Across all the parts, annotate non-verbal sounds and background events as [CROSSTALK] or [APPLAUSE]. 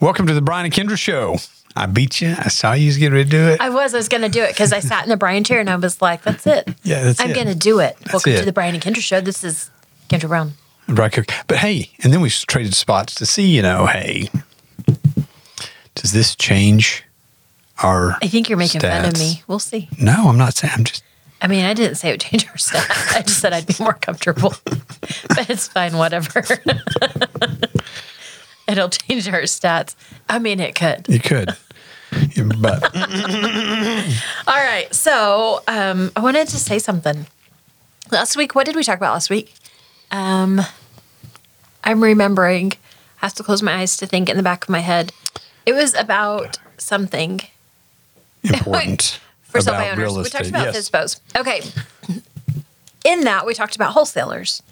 Welcome to the Brian and Kindra Show. I beat you. I saw you was getting ready to do it. I was. I was going to do it because I sat in the Brian chair and I was like, "That's it. [LAUGHS] Yeah, that's it. I'm it. going to do it." Welcome it. to the Brian and Kindra show. This is Kindra Brown. Brian Cook. But hey, and then we traded spots to see, you know, hey, does this change our. I think you're making fun of me. We'll see. No, I'm not saying. I'm just. I mean, I didn't say it would change our stats. I just said I'd be more comfortable. [LAUGHS] but it's fine, whatever. [LAUGHS] [LAUGHS] It'll change our stats. I mean, it could. You could. But [LAUGHS] All right. So um, I wanted to say something. Last week, what did we talk about last week? Um, I'm remembering. I have to close my eyes to think in the back of my head. It was about something important. [LAUGHS] for about self-buy owners. real We talked about yes. FSBOs. Okay. In that, we talked about wholesalers,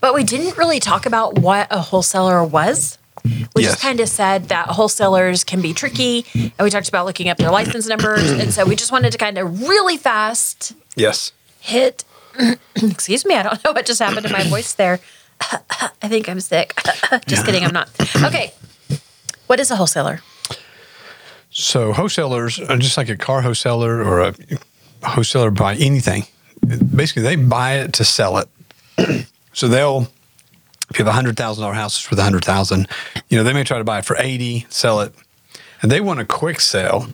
but we didn't really talk about what a wholesaler was. We Yes. just kind of said that wholesalers can be tricky, and we talked about looking up their license numbers. and so we just wanted to kind of really fast Yes. hit. [CLEARS THROAT] excuse me, I don't [LAUGHS] know what just happened to my voice there. [LAUGHS] I think I'm sick. [LAUGHS] just kidding, I'm not. Okay. What is a wholesaler? So wholesalers are just like a car wholesaler or a wholesaler buy anything. Basically, they buy it to sell it. [CLEARS THROAT] so they'll, if you have a hundred thousand dollar house it's for the hundred thousand, you know they may try to buy it for eighty, sell it, and they want a quick sale.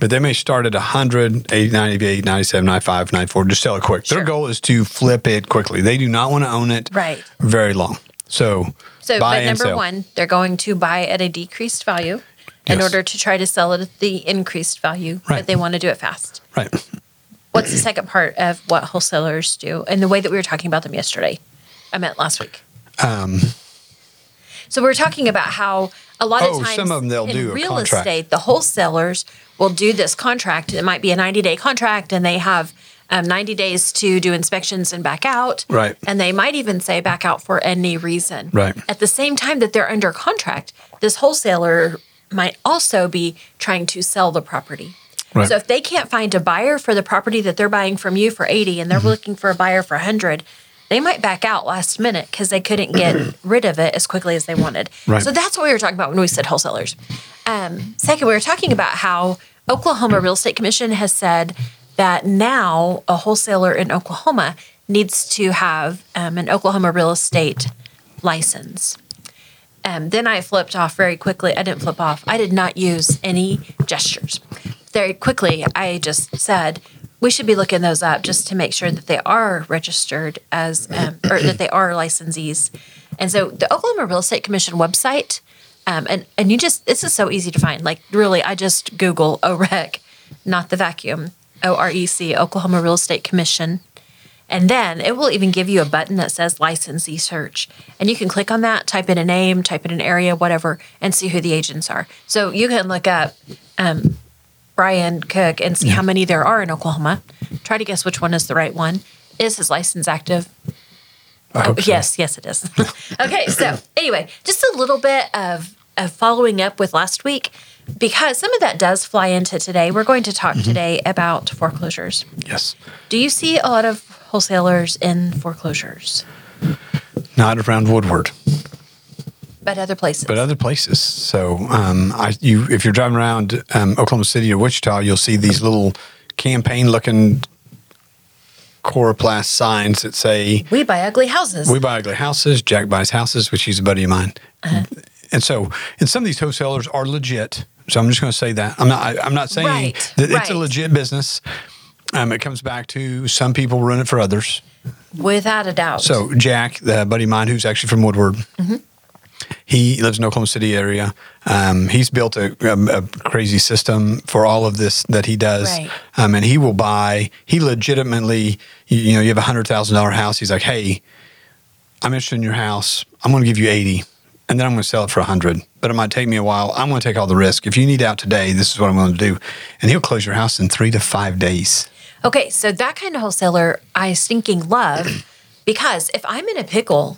But they may start at 100, 80, 98, 97, 95, 94, just sell it quick. Their goal is to flip it quickly. They do not want to own it Right. very long. So, So, but number sell. one, they're going to buy at a decreased value in order to try to sell it at the increased value, Right. but they want to do it fast. Right. What's the second part of what wholesalers do and the way that we were talking about them yesterday? I meant last week. Um, So we we're talking about how a lot Oh, of times some of them they'll in do a real estate, the wholesalers will do this contract. It might be a 90 day contract and they have um, 90 days to do inspections and back out. Right. And they might even say back out for any reason. Right. At the same time that they're under contract, this wholesaler might also be trying to sell the property. Right. So if they can't find a buyer for the property that they're buying from you for 80 and they're Mm-hmm. looking for a buyer for 100, they might back out last minute because they couldn't get [CLEARS THROAT] rid of it as quickly as they wanted. Right. So that's what we were talking about when we said wholesalers. Um, second, we were talking about how Oklahoma Real Estate Commission has said that now a wholesaler in Oklahoma needs to have um, an Oklahoma real estate license. Um, then I flipped off very quickly. I didn't flip off. I did not use any gestures. Very quickly, I just said we should be looking those up just to make sure that they are registered as um, or that they are licensees. And so the Oklahoma Real Estate Commission website, um, and and you just this is so easy to find. Like really, I just Google OREC, not the vacuum, O R E C, Oklahoma Real Estate Commission. And then it will even give you a button that says licensee search. And you can click on that, type in a name, type in an area, whatever, and see who the agents are. So you can look up um, Brian Cook and see how many there are in Oklahoma. Try to guess which one is the right one. Is his license active? Hope so. Yes, yes, it is. [LAUGHS] okay, so anyway, just a little bit of, of following up with last week because some of that does fly into today. We're going to talk Mm-hmm. today about foreclosures. Yes. Do you see a lot of wholesalers in foreclosures, Not around Woodward. But other places? but other places. So, um, I you if you're driving around um, Oklahoma City or Wichita, you'll see these little campaign-looking coroplast signs that say we buy ugly houses. "We buy ugly houses." Jack buys houses, which he's a buddy of mine. Uh-huh. And so, and some of these wholesalers are legit. So I'm just going to say that I'm not. I, I'm not saying Right, that it's right. a legit business. Um, it comes back to some people run it for others. Without a doubt. So Jack, the buddy of mine who's actually from Woodward, Mm-hmm. He lives in Oklahoma City area. Um, he's built a, a, a crazy system for all of this that he does, Right. um, and he will buy. He legitimately, you, you know, you have a hundred thousand dollar house. He's like, hey, I'm interested in your house. I'm going to give you eighty, and then I'm going to sell it for a hundred. But it might take me a while. I'm going to take all the risk. If you need out today, this is what I'm going to do, and he'll close your house in three to five days. Okay, so that kind of wholesaler I stinking love because if I'm in a pickle,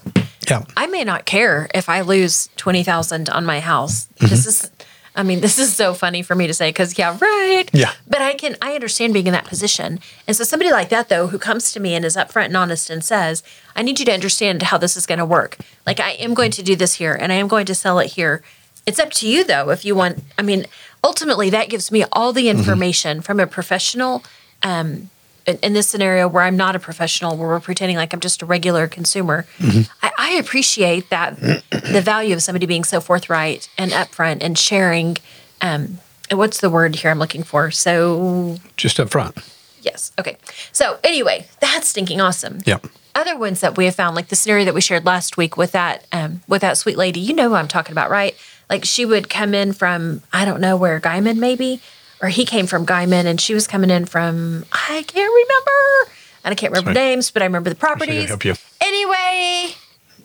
Yeah. I may not care if I lose 20,000 on my house. This is I mean, this is so funny for me to say cuz yeah, right. Yeah. But I can I understand being in that position. And so somebody like that though who comes to me and is upfront and honest and says, "I need you to understand how this is going to work. Like I am going to do this here and I am going to sell it here." It's up to you though if you want. I mean, ultimately that gives me all the Mm-hmm. information from a professional. Um, in, in this scenario where I'm not a professional, where we're pretending like I'm just a regular consumer, Mm-hmm. I, I appreciate that the value of somebody being so forthright and upfront and sharing. Um, what's the word here I'm looking for? So Just up front. yes, okay. So anyway, that's stinking awesome Yep. other ones that we have found, like the scenario that we shared last week with that um, with that sweet lady, you know who I'm talking about, right? Like she would come in from I don't know where Guymon maybe, or he came from Guymon, and she was coming in from I can't remember, and I can't remember Sorry. names, but I remember the properties. help you. Anyway,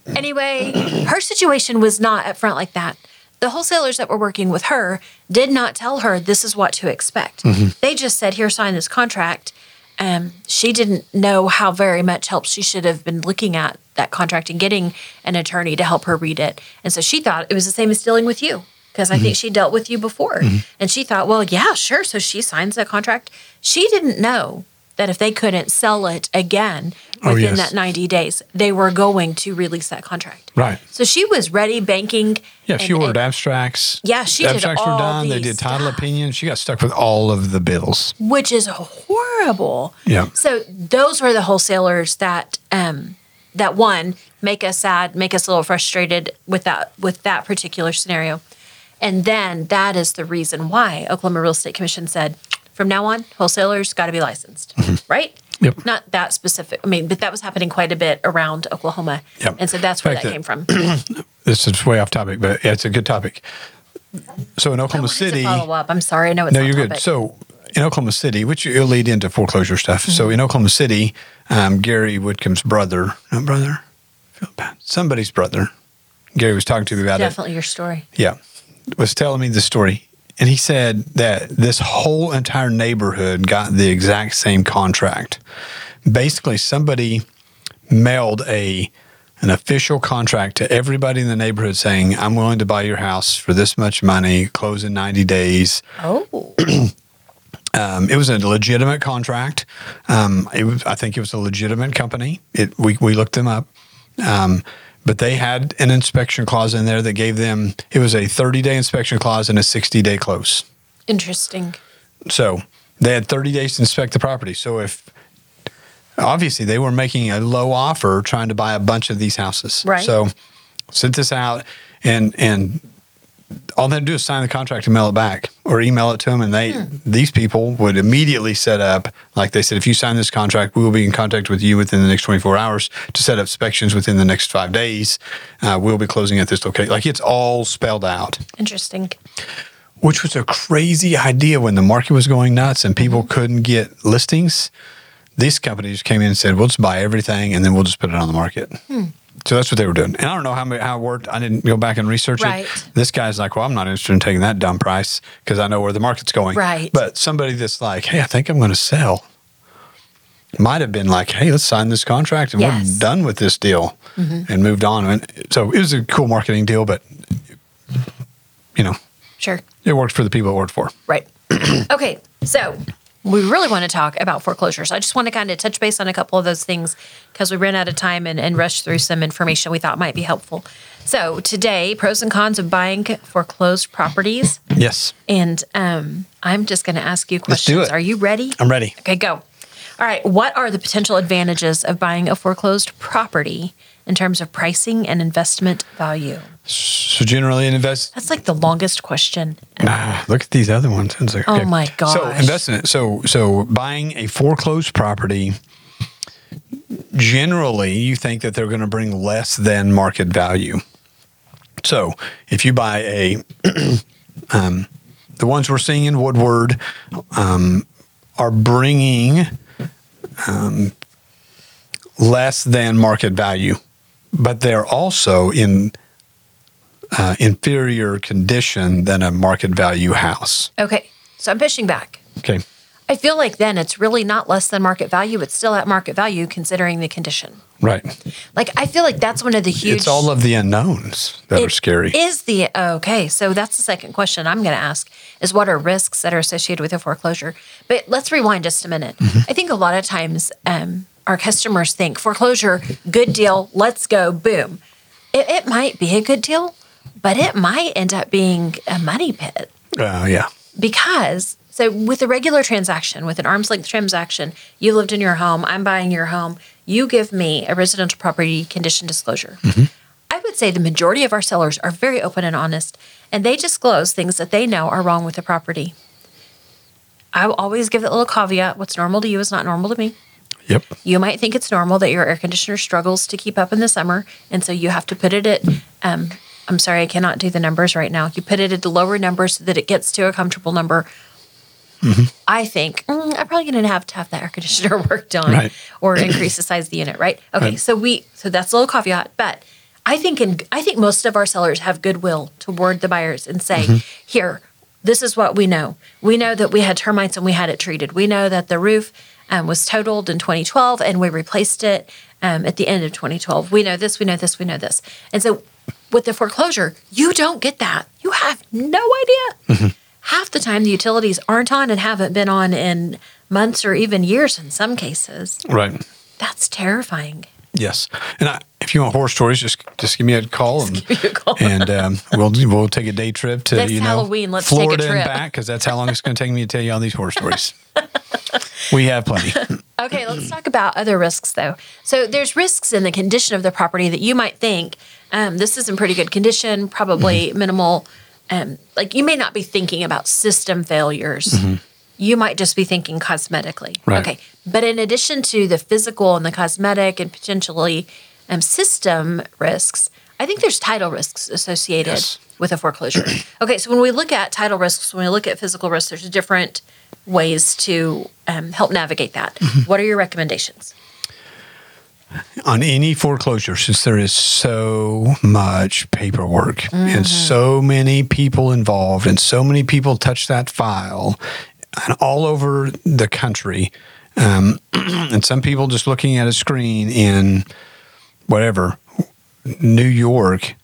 anyway, [CLEARS THROAT] her situation was not up front like that. The wholesalers that were working with her did not tell her this is what to expect. They just said, "Here, sign this contract." Um, she didn't know how very much help she should have been looking at that contract and getting an attorney to help her read it. And so she thought it was the same as dealing with you because I think she dealt with you before. And she thought, well, yeah, sure. So she signs that contract. She didn't know that if they couldn't sell it again Oh, within yes. that 90 days, they were going to release that contract. Right. So she was ready banking. Yeah, she and- ordered and- abstracts. Yeah, she did abstracts all were done. They did title stuff. opinion. She got stuck with all of the bills. which is horrible. Yeah. So those were the wholesalers that um that one make us sad, make us a little frustrated with that with that particular scenario. And then that is the reason why Oklahoma Real Estate Commission said from now on wholesalers got to be licensed, right? Mm-hmm. Yep. Not that specific. I mean, but that was happening quite a bit around Oklahoma. Yep. And so that's where In that came from. [CLEARS THROAT] This is way off topic, but yeah, it's a good topic. So in Oklahoma City, follow up. I'm sorry. I know it's no, you're good. So in Oklahoma City, which it'll lead into foreclosure stuff. So Mm-hmm. in Oklahoma City, um, Gary Whitcomb's brother, not brother, somebody's brother. Gary was talking to me about it. definitely your story. Yeah, was telling me the story, and he said that this whole entire neighborhood got the exact same contract. Basically, somebody mailed a an official contract to everybody in the neighborhood saying, "I'm willing to buy your house for this much money, close in 90 days." Oh. Um, it was a legitimate contract. Um, it was, I think it was a legitimate company. It, we, we looked them up. Um, but they had an inspection clause in there that gave them, it was a 30 day inspection clause and a 60 day close. Interesting. So they had 30 days to inspect the property. So if, obviously, they were making a low offer trying to buy a bunch of these houses. Right. So sent this out and, and, all they had to do is sign the contract and mail it back or email it to them. And they, hmm. these people would immediately set up, like they said, if you sign this contract, we will be in contact with you within the next 24 hours to set up inspections within the next five days. Uh, we'll be closing at this location. Like it's all spelled out, Interesting. which was a crazy idea when the market was going nuts and people mm-hmm. couldn't get listings. These companies came in and said, we'll just buy everything and then we'll just put it on the market. Hmm. So that's what they were doing. And I don't know how, how it worked. I didn't go back and research Right. it. This guy's like, well, I'm not interested in taking that dumb price because I know where the market's going. Right. But somebody that's like, hey, I think I'm going to sell might have been like, hey, let's sign this contract and Yes. we're done with this deal mm-hmm. and moved on. And so it was a cool marketing deal, but, you know, Sure. it worked for the people it worked for. Right. [CLEARS THROAT] okay. So we really want to talk about foreclosures. I just want to kind of touch base on a couple of those things because we ran out of time and, and rushed through some information we thought might be helpful. So today, pros and cons of buying foreclosed properties. Yes. And um, I'm just going to ask you Let's do questions. it. Are you ready? I'm ready. Okay, go. All right. What are the potential advantages of buying a foreclosed property in terms of pricing and investment value? So generally, an invest. That's like the longest question. Ah, look at these other ones. Like, Oh okay. my So gosh. investment. So so buying a foreclosed property. Generally, you think that they're going to bring less than market value. So if you buy a, [CLEARS THROAT] um, the ones we're seeing in Woodward, um, are bringing um, less than market value, but they're also in uh, inferior condition than a market value house. Okay. So I'm pushing back. Okay. I feel like then it's really not less than market value. but still at market value considering the condition. Right. Like I feel like that's one of the huge. It's all of the unknowns that are scary. Is the okay? So that's the second question I'm going to ask: is what are risks that are associated with a foreclosure? But let's rewind just a minute. Mm-hmm. I think a lot of times um, our customers think. Foreclosure, good deal, let's go, boom. It, it might be a good deal, but it might end up being a money pit. Uh, yeah. because so with a regular transaction with an arm's length transaction you lived in your home i'm buying your home you give me a residential property condition disclosure. I would say the majority of our sellers are very open and honest and they disclose things that they know are wrong with the property. I will always give that little caveat what's normal to you is not normal to me Yep. you might think it's normal that your air conditioner struggles to keep up in the summer, and so you have to put it at. Um, I'm sorry, I cannot do the numbers right now. You put it at the lower number so that it gets to a comfortable number. I think mm, I'm probably going to have to have that air conditioner [LAUGHS] worked on Right. or increase the size of the unit, right? Okay, Right. so we so that's a little caveat, but I think in I think most of our sellers have goodwill toward the buyers and say, here, this is what we know. We know that we had termites and we had it treated. We know that the roof um, was totaled in 2012 and we replaced it um, at the end of 2012. We know this, we know this, we know this. And so with the foreclosure, you don't get that. You have no idea. Half the time, the utilities aren't on and haven't been on in months or even years in some cases. Right. That's terrifying. Yes. And I, if you want horror stories, just just give me a call and a call. and um, we'll we'll take a day trip to Next you know Halloween, let's take a Florida trip. and back because that's how long it's going to take me to tell you all these horror stories. [LAUGHS] we have plenty. [LAUGHS] Okay, let's talk about other risks though. So there's risks in the condition of the property that you might think um, this is in pretty good condition, probably minimal. Um, like you may not be thinking about system failures. You might just be thinking cosmetically. Right. Okay, but in addition to the physical and the cosmetic and potentially um, system risks, I think there's title risks associated Yes. with a foreclosure. okay, so when we look at title risks, when we look at physical risks, there's different ways to um, help navigate that. What are your recommendations? on any foreclosure, since there is so much paperwork and so many people involved, and so many people touch that file, and all over the country, um, [CLEARS THROAT] and some people just looking at a screen in whatever New York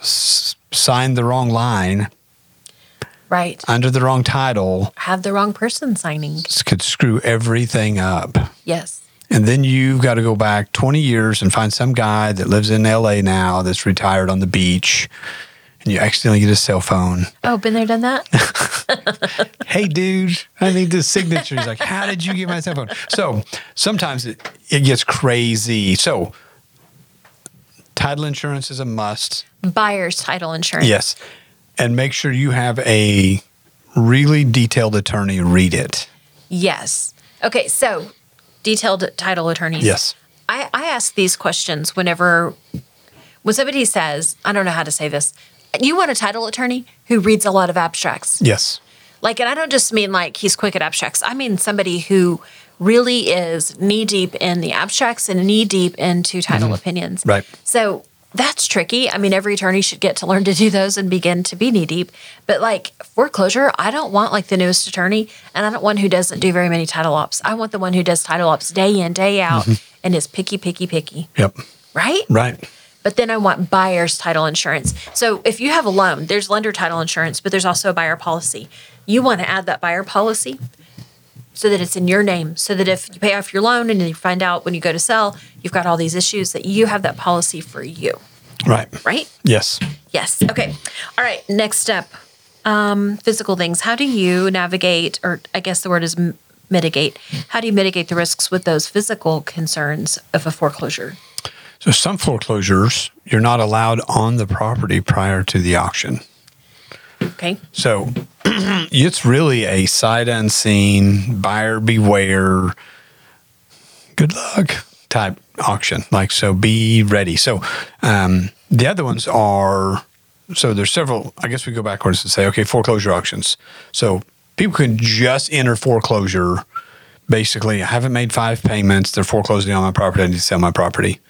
s- signed the wrong line Right. under the wrong title Have the wrong person signing. This could screw everything up. Yes. And then you've got to go back 20 years and find some guy that lives in LA now that's retired on the beach. And you accidentally get a cell phone. Oh, been there, done that? [LAUGHS] Hey, dude, I need this signature. He's like, How did you get my cell phone? So sometimes it, it gets crazy. So title insurance is a must. Buyer's title insurance. Yes. And make sure you have a really detailed attorney read it. Yes. Okay, so detailed title attorneys. Yes. I, I ask these questions whenever when somebody says, I don't know how to say this, you want a title attorney who reads a lot of abstracts. Yes. Like, and I don't just mean like he's quick at abstracts. I mean somebody who really is knee deep in the abstracts and knee deep into title opinions. Mm-hmm. Right. So that's tricky. I mean, every attorney should get to learn to do those and begin to be knee deep. But like foreclosure, I don't want like the newest attorney, and I don't want who doesn't do very many title ops. I want the one who does title ops day in, day out, mm-hmm. and is picky, picky, picky. Yep. Right? Right. But then I want buyer's title insurance. So if you have a loan, there's lender title insurance, but there's also a buyer policy. You want to add that buyer policy so that it's in your name, so that if you pay off your loan and you find out when you go to sell, you've got all these issues, that you have that policy for you, Right. right? Yes. Yes. Okay. All right. Next step um, physical things. How do you navigate, or I guess the word is m- mitigate? How do you mitigate the risks with those physical concerns of a foreclosure? So some foreclosures, you're not allowed on the property prior to the auction. Okay. So [CLEARS THROAT] it's really a sight unseen, buyer beware, good luck type auction. Like, so be ready. So um, the other ones are, so there's several, I guess we go backwards and say, okay, foreclosure auctions. So people can just enter foreclosure. Basically, I haven't made five payments. They're foreclosing on my property. I need to sell my property.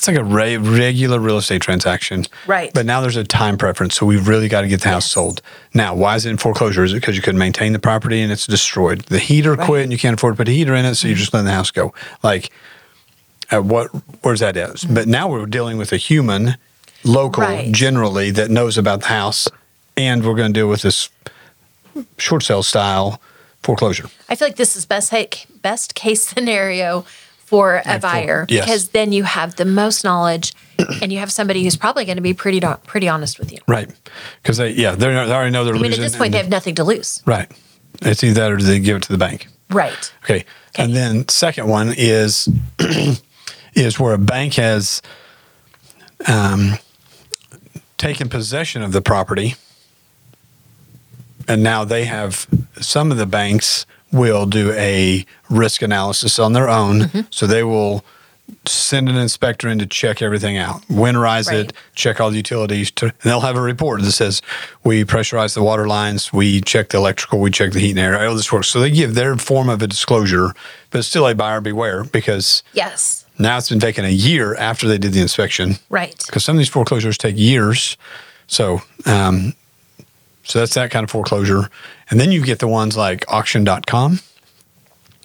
It's like a re- regular real estate transaction. Right. But now there's a time preference. So we've really got to get the house Yes. sold. Now, why is it in foreclosure? Is it because you couldn't maintain the property and it's destroyed? The heater Right. quit and you can't afford to put a heater in it, so you're mm-hmm. just letting the house go. Like, at what? Where's that at? Mm-hmm. But now we're dealing with a human, local, Right. generally that knows about the house, and we're going to deal with this short sale style foreclosure. I feel like this is best best case scenario for a buyer yes. because then you have the most knowledge [CLEARS THROAT] and you have somebody who's probably going to be pretty pretty honest with you. Right. Because they, yeah, they're, they already know they're losing. I mean, at this point, they have nothing to lose. right. It's either that or they give it to the bank. Right. Okay. And then second one is [CLEARS THROAT] is where a bank has um, taken possession of the property, and now they have some of the banks will do a risk analysis on their own, Mm-hmm. so they will send an inspector in to check everything out, winterize Right. it, check all the utilities, to, and they'll have a report that says we pressurize the water lines, we check the electrical, we check the heat and air, all this works. So they give their form of a disclosure, but still a buyer beware because Yes. now it's been taken a year after they did the inspection Right. because some of these foreclosures take years. So, um, so that's that kind of foreclosure. And then you get the ones like auction.com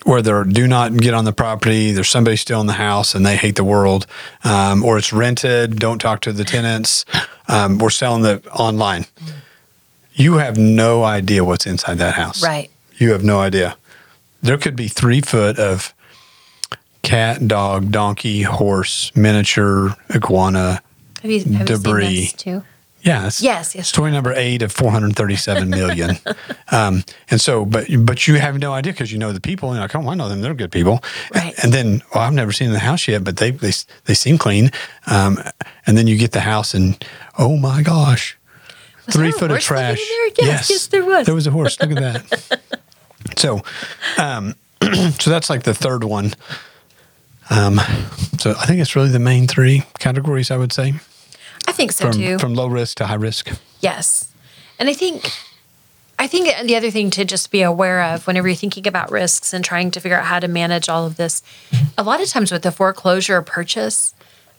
where they're do not get on the property. There's somebody still in the house and they hate the world. Um, or it's rented. Don't talk to the tenants. Um, we're selling it online. You have no idea what's inside that house. Right. You have no idea. There could be three foot of cat, dog, donkey, horse, miniature, iguana, Have you, have you Debris. seen Yeah. Yes, yes. Story number eight of 437 million. [LAUGHS] um, and so, but but you have no idea because you know the people. And you're like, oh, I know them. They're good people. Right. And then, well, I've never seen the house yet, but they they they seem clean. Um, and then you get the house, and oh my gosh, Was three foot of trash. there? Yes, yes, there was. There was a horse. Look at that. [LAUGHS] so, um, [CLEARS THROAT] so that's like the third one. Um, so I think it's really the main three categories. I would say I think so from too. from low risk to high risk. Yes. And I think I think the other thing to just be aware of whenever you're thinking about risks and trying to figure out how to manage all of this, a lot of times with the foreclosure or purchase,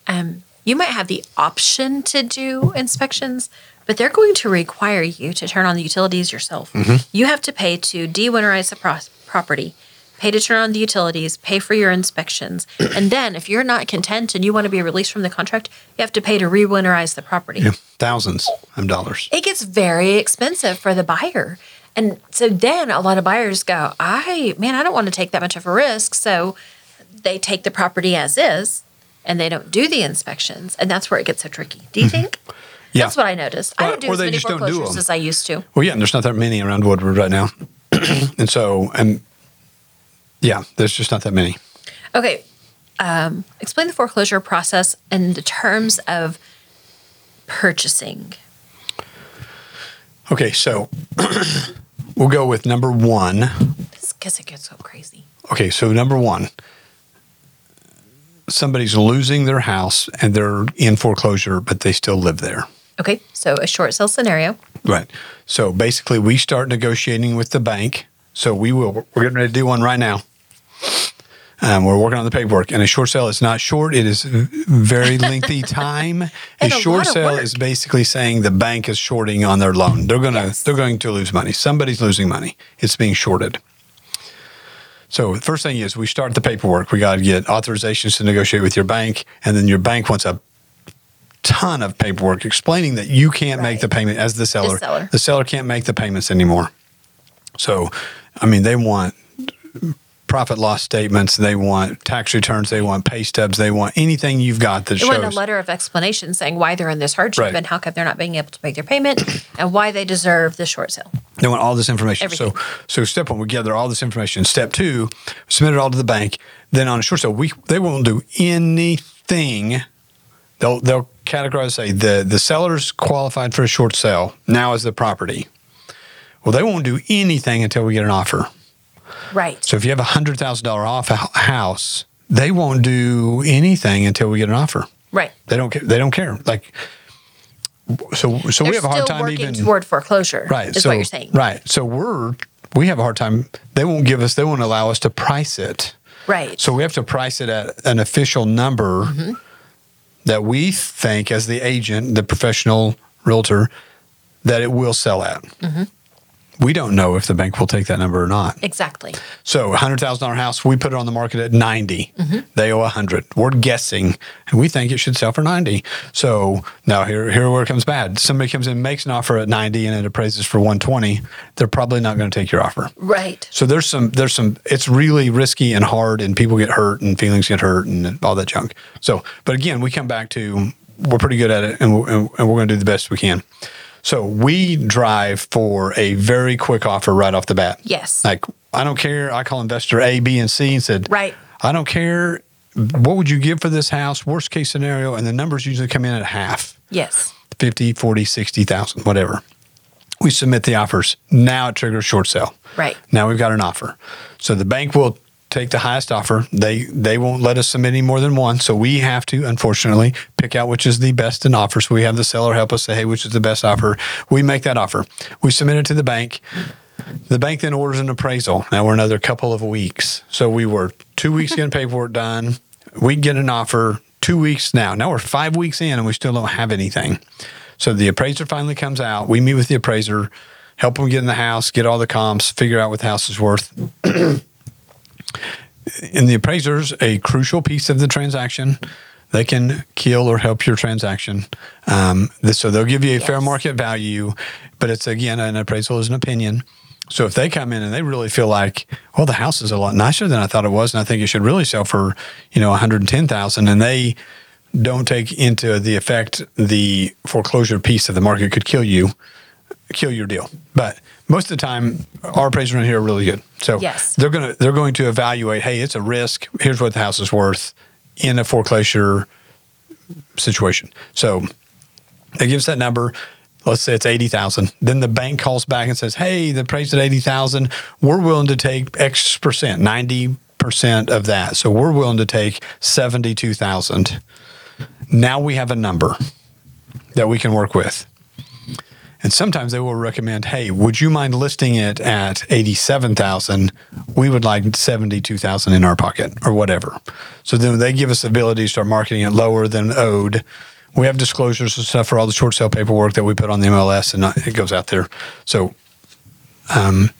um, you might have the option to do inspections, but they're going to require you to turn on the utilities yourself. You have to pay to de-winterize the pro- property, pay to turn on the utilities, pay for your inspections, and then if you're not content and you want to be released from the contract, you have to pay to re-winterize the property Yeah, thousands of dollars. it gets very expensive for the buyer. And so then a lot of buyers go, I, man, I don't want to take that much of a risk. So they take the property as is and they don't do the inspections. And that's where it gets so tricky. Do you think? Mm-hmm. Yeah. That's what I noticed. I don't do as many do foreclosures them. as I used to. Well, yeah, and there's not that many around Woodward right now, [CLEARS THROAT] and so and yeah, there's just not that many. Okay. Um, explain the foreclosure process in the terms of purchasing. Okay, so [CLEARS THROAT] we'll go with number one. Because it gets so crazy. Okay, so number one, somebody's losing their house and they're in foreclosure, but they still live there. Okay. So a short sale scenario. Right. So basically, we start negotiating with the bank. So we will. We're getting ready to do one right now. Um, we're working on the paperwork, and a short sale is not short. It is very [LAUGHS] lengthy time. a And a short sale work. is basically saying the bank is shorting on their loan. They're gonna Yes. they're going to lose money. Somebody's losing money. It's being shorted. So the first thing is we start the paperwork. We got to get authorizations to negotiate with your bank, and then your bank wants a ton of paperwork explaining that you can't make the payment as the seller. seller. The seller can't make the payments anymore. So, I mean, they want profit loss statements, they want tax returns, they want pay stubs, they want anything you've got that They shows. want a letter of explanation saying why they're in this hardship Right. and how come they're not being able to make their payment [COUGHS] and why they deserve the short sale. They want all this information. So, Everything. so step one, we gather all this information. Step two, submit it all to the bank. Then on a short sale, we they won't do anything. They'll they'll categorize say the the seller's qualified for a short sale now is the property. Well, they won't do anything until we get an offer. Right. So if you have a hundred thousand dollar off a house, they won't do anything until we get an offer. right. They don't. care. They don't care. Like so. So They're we have a hard time even toward foreclosure. right. Is so what you're saying. right. So we're we have a hard time. They won't give us. They won't allow us to price it. Right. So we have to price it at an official number Mm-hmm. that we think, as the agent, the professional realtor, that it will sell at. Mm-hmm. We don't know if the bank will take that number or not. Exactly. So, hundred thousand dollar house, we put it on the market at 90 mm-hmm. They owe a hundred. We're guessing, and we think it should sell for ninety. So now here, here where it comes bad. Somebody comes in, makes an offer at ninety, and it appraises for one twenty. They're probably not going to take your offer. Right. So there's some, there's some. It's really risky and hard, and people get hurt, and feelings get hurt, and all that junk. So, but again, we come back to we're pretty good at it, and we're, and we're going to do the best we can. So we drive for a very quick offer right off the bat. Yes. Like I don't care. I call investor A, B, and C and said, Right. I don't care. What would you give for this house? Worst case scenario, and the numbers usually come in at half. Yes. 50, 40, 60,000, whatever. We submit the offers. Now it triggers short sale. Right. Now we've got an offer. So the bank will take the highest offer. They they won't let us submit any more than one. So we have to, unfortunately, pick out which is the best in offer. So we have the seller help us say, hey, which is the best offer. We make that offer. We submit it to the bank. The bank then orders an appraisal. Now we're another couple of weeks. So we were two weeks getting paperwork done. We get an offer two weeks now. Now we're five weeks in and we still don't have anything. So the appraiser finally comes out. We meet with the appraiser, help them get in the house, get all the comps, figure out what the house is worth. [CLEARS THROAT] and the appraiser's a crucial piece of the transaction. They can kill or help your transaction. Um, this, so they'll give you a fair market value, but it's again an appraisal is an opinion. So if they come in and they really feel like, well, the house is a lot nicer than I thought it was, and I think it should really sell for, you know, one hundred ten thousand, and they don't take into the effect the foreclosure piece of the market could kill you, kill your deal. But most of the time, our appraisers around here are really good. So Yes. they're gonna they're going to evaluate. Hey, it's a risk. Here's what the house is worth in a foreclosure situation. So they give us that number. Let's say it's eighty thousand. Then the bank calls back and says, "Hey, the price at eighty thousand. We're willing to take X percent, ninety percent of that. So we're willing to take seventy-two thousand. Now we have a number that we can work with." And sometimes they will recommend, "Hey, would you mind listing it at eighty-seven thousand? We would like seventy-two thousand in our pocket, or whatever." So then they give us the ability to start marketing it lower than owed. We have disclosures and stuff for all the short sale paperwork that we put on the MLS, and it goes out there. So, um,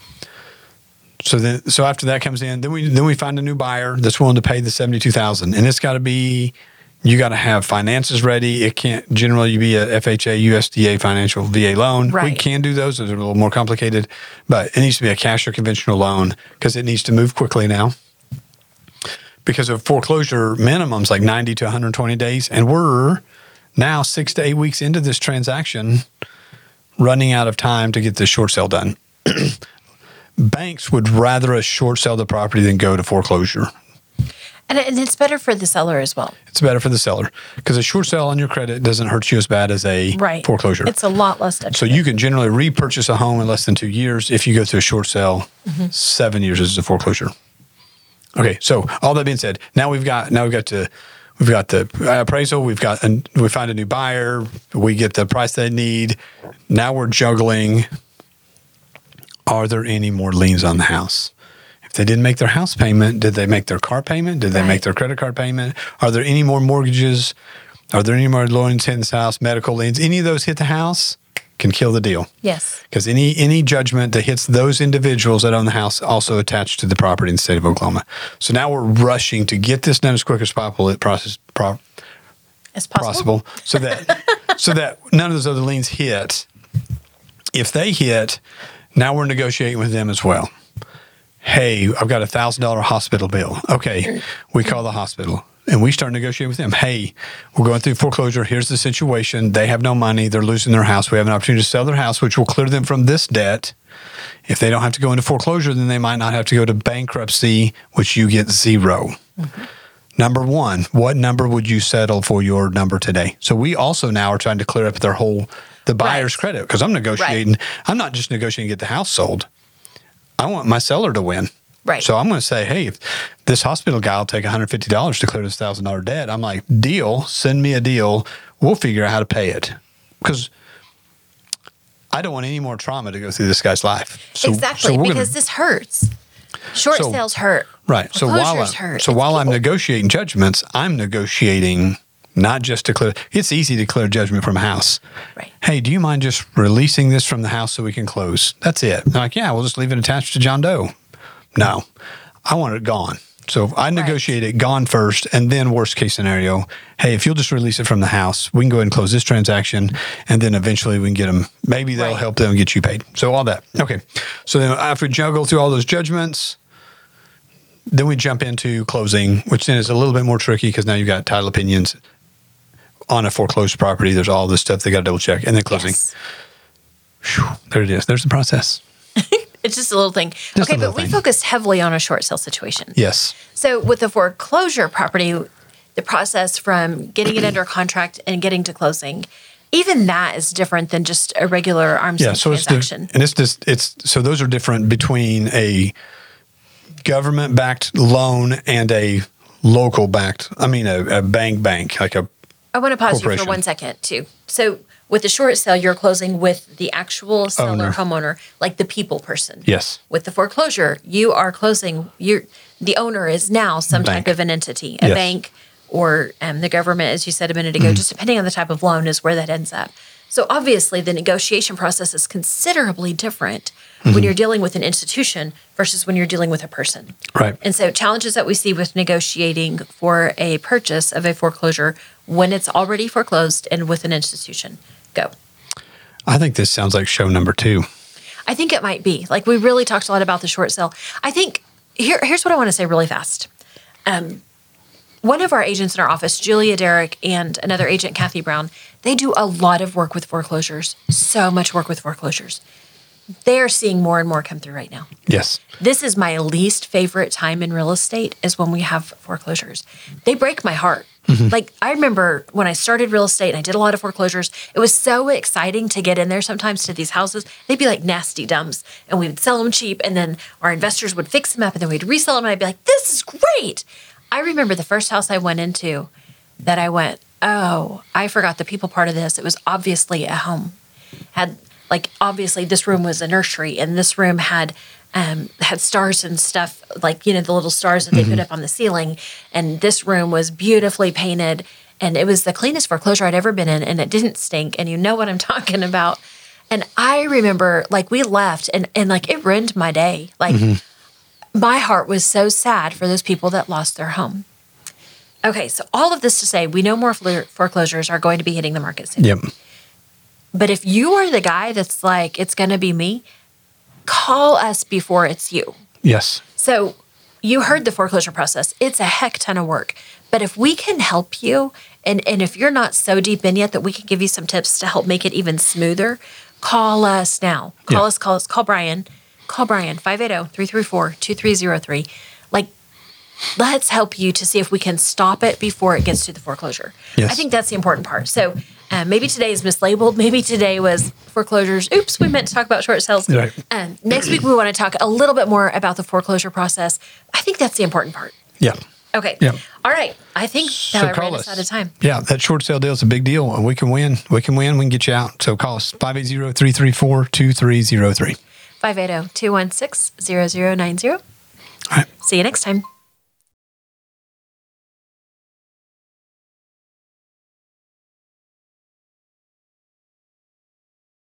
so then, so after that comes in, then we then we find a new buyer that's willing to pay the seventy-two thousand, and it's got to be. You got to have finances ready. It can't generally be a FHA, USDA financial VA loan. We can do those; those are a little more complicated, but it needs to be a cash or conventional loan because it needs to move quickly now. Because of foreclosure minimums like 90 to 120 days and we're now six to eight weeks into this transaction running out of time to get this short sale done. [CLEARS THROAT] Banks would rather a short sell the property than go to foreclosure And, and it's better for the seller as well. it's better for the seller because a short sale on your credit doesn't hurt you as bad as a Right. foreclosure It's a lot less so you can generally repurchase a home in less than two years if you go through a short sale. Seven years is a foreclosure. Okay, so all that being said, now we've got now we've got to we've got the appraisal. We've got and we find a new buyer. We get the price they need. Now we're juggling. Are there any more liens on the house? They didn't make their house payment, did they make their car payment? Did they Right. make their credit card payment? Are there any more mortgages? Are there any more loans hitting the house? Medical liens? Any of those hit the house can kill the deal yes. because any any judgment that hits those individuals that own the house also attached to the property in the state of Oklahoma. So now we're rushing to get this done as quick as possible. Process pro, As possible. possible so that [LAUGHS] so that none of those other liens hit. If they hit, now we're negotiating with them as well. Hey, I've got a thousand dollar hospital bill. Okay, we call the hospital and we start negotiating with them. Hey, we're going through foreclosure. Here's the situation. They have no money. They're losing their house. We have an opportunity to sell their house, which will clear them from this debt. If they don't have to go into foreclosure, then they might not have to go to bankruptcy, which you get 0 mm-hmm. Number one, what number would you settle for your number today? So we also now are trying to clear up their whole the buyer's Right. credit because I'm negotiating. I'm not just negotiating to get the house sold. I want my seller to win. Right. So I'm going to say, hey, if this hospital guy will take $150 to clear this thousand dollar debt. I'm like, deal. Send me a deal. We'll figure out how to pay it because I don't want any more trauma to go through this guy's life. So, exactly. so because gonna, this hurts. Short So- sales hurt. Right. So while I'm, hurt. so while I'm negotiating judgments, I'm negotiating not just to clear. It's easy to clear judgment from a house. Right. Hey, do you mind just releasing this from the house so we can close? That's it. They're like, yeah, we'll just leave it attached to John Doe. No, I want it gone. So I negotiate it gone first, and then worst case scenario, hey, if you'll just release it from the house, we can go ahead and close this transaction, and then eventually we can get them. Maybe they'll Right. help them get you paid. So all that. Okay. So then after we juggle through all those judgments, then we jump into closing, which then is a little bit more tricky because now you've got title opinions on a foreclosed property. There's all this stuff they got to double check, and then closing. Yes. Phew, there it is. There's the process. [LAUGHS] It's just a little thing. Just okay, little but we thing. focused heavily on a short sale situation. Yes. So with the foreclosure property, the process from getting it under [CLEARS THROAT] contract and getting to closing, even that is different than just a regular arm's Yeah. So it's the, transaction. and it's just it's so those are different between a government backed loan and a local backed. I mean, a, a bank bank like a I want to pause you for one second too. So with the short sale, you're closing with the actual seller Owner. homeowner, like the people person. yes. With the foreclosure, you are closing. You're the owner is now some Bank. type of an entity, a Yes. bank or um, the government, as you said a minute ago. Just depending on the type of loan, is where that ends up. So obviously, the negotiation process is considerably different when you're dealing with an institution versus when you're dealing with a person. Right. And so, challenges that we see with negotiating for a purchase of a foreclosure when it's already foreclosed and with an institution. Go. I think this sounds like show number two. I think it might be. Like we really talked a lot about the short sale. I think here here's what I want to say really fast. Um, one of our agents in our office, Julia Derrick, and another agent, Kathy Brown, they do a lot of work with foreclosures. So much work with foreclosures. They're seeing more and more come through right now. Yes. This is my least favorite time in real estate is when we have foreclosures. They break my heart. Mm-hmm. Like I remember when I started real estate and I did a lot of foreclosures, it was so exciting to get in there sometimes to these houses. They'd be like nasty dumps and we would sell them cheap and then our investors would fix them up and then we'd resell them and I'd be like, this is great. I remember the first house I went into that I went, oh, I forgot the people part of this. It was obviously a home had like obviously this room was a nursery and this room had um, had stars and stuff like you know the little stars that they put up on the ceiling. And this room was beautifully painted. And it was the cleanest foreclosure I'd ever been in and it didn't stink. And you know what I'm [LAUGHS] talking about. And I remember like we left and and like it ruined my day. Like my heart was so sad for those people that lost their home. Okay so all of this to say we know more foreclosures are going to be hitting the market soon. Yep. but if you are the guy that's like, it's going to be me, call us before it's you. Yes. So you heard the foreclosure process. It's a heck ton of work. But if we can help you, and, and if you're not so deep in yet that we can give you some tips to help make it even smoother, call us now. Call Yeah. us, call us, call Brian. Call Brian, oh, 580 334 2303. Like, let's help you to see if we can stop it before it gets to the foreclosure. Yes. I think that's the important part. So uh, maybe today is mislabeled. Maybe today was foreclosures. Oops, we meant to talk about short sales. Right. Um, next week, we want to talk a little bit more about the foreclosure process. I think that's the important part. Yeah. Okay. Yeah. All right. I think So I call ran us. us out of time. Yeah, that short sale deal is a big deal, and we can win. We can win. We can get you out. So call us 580 334 2303. 580 216 0090. All right. See you next time.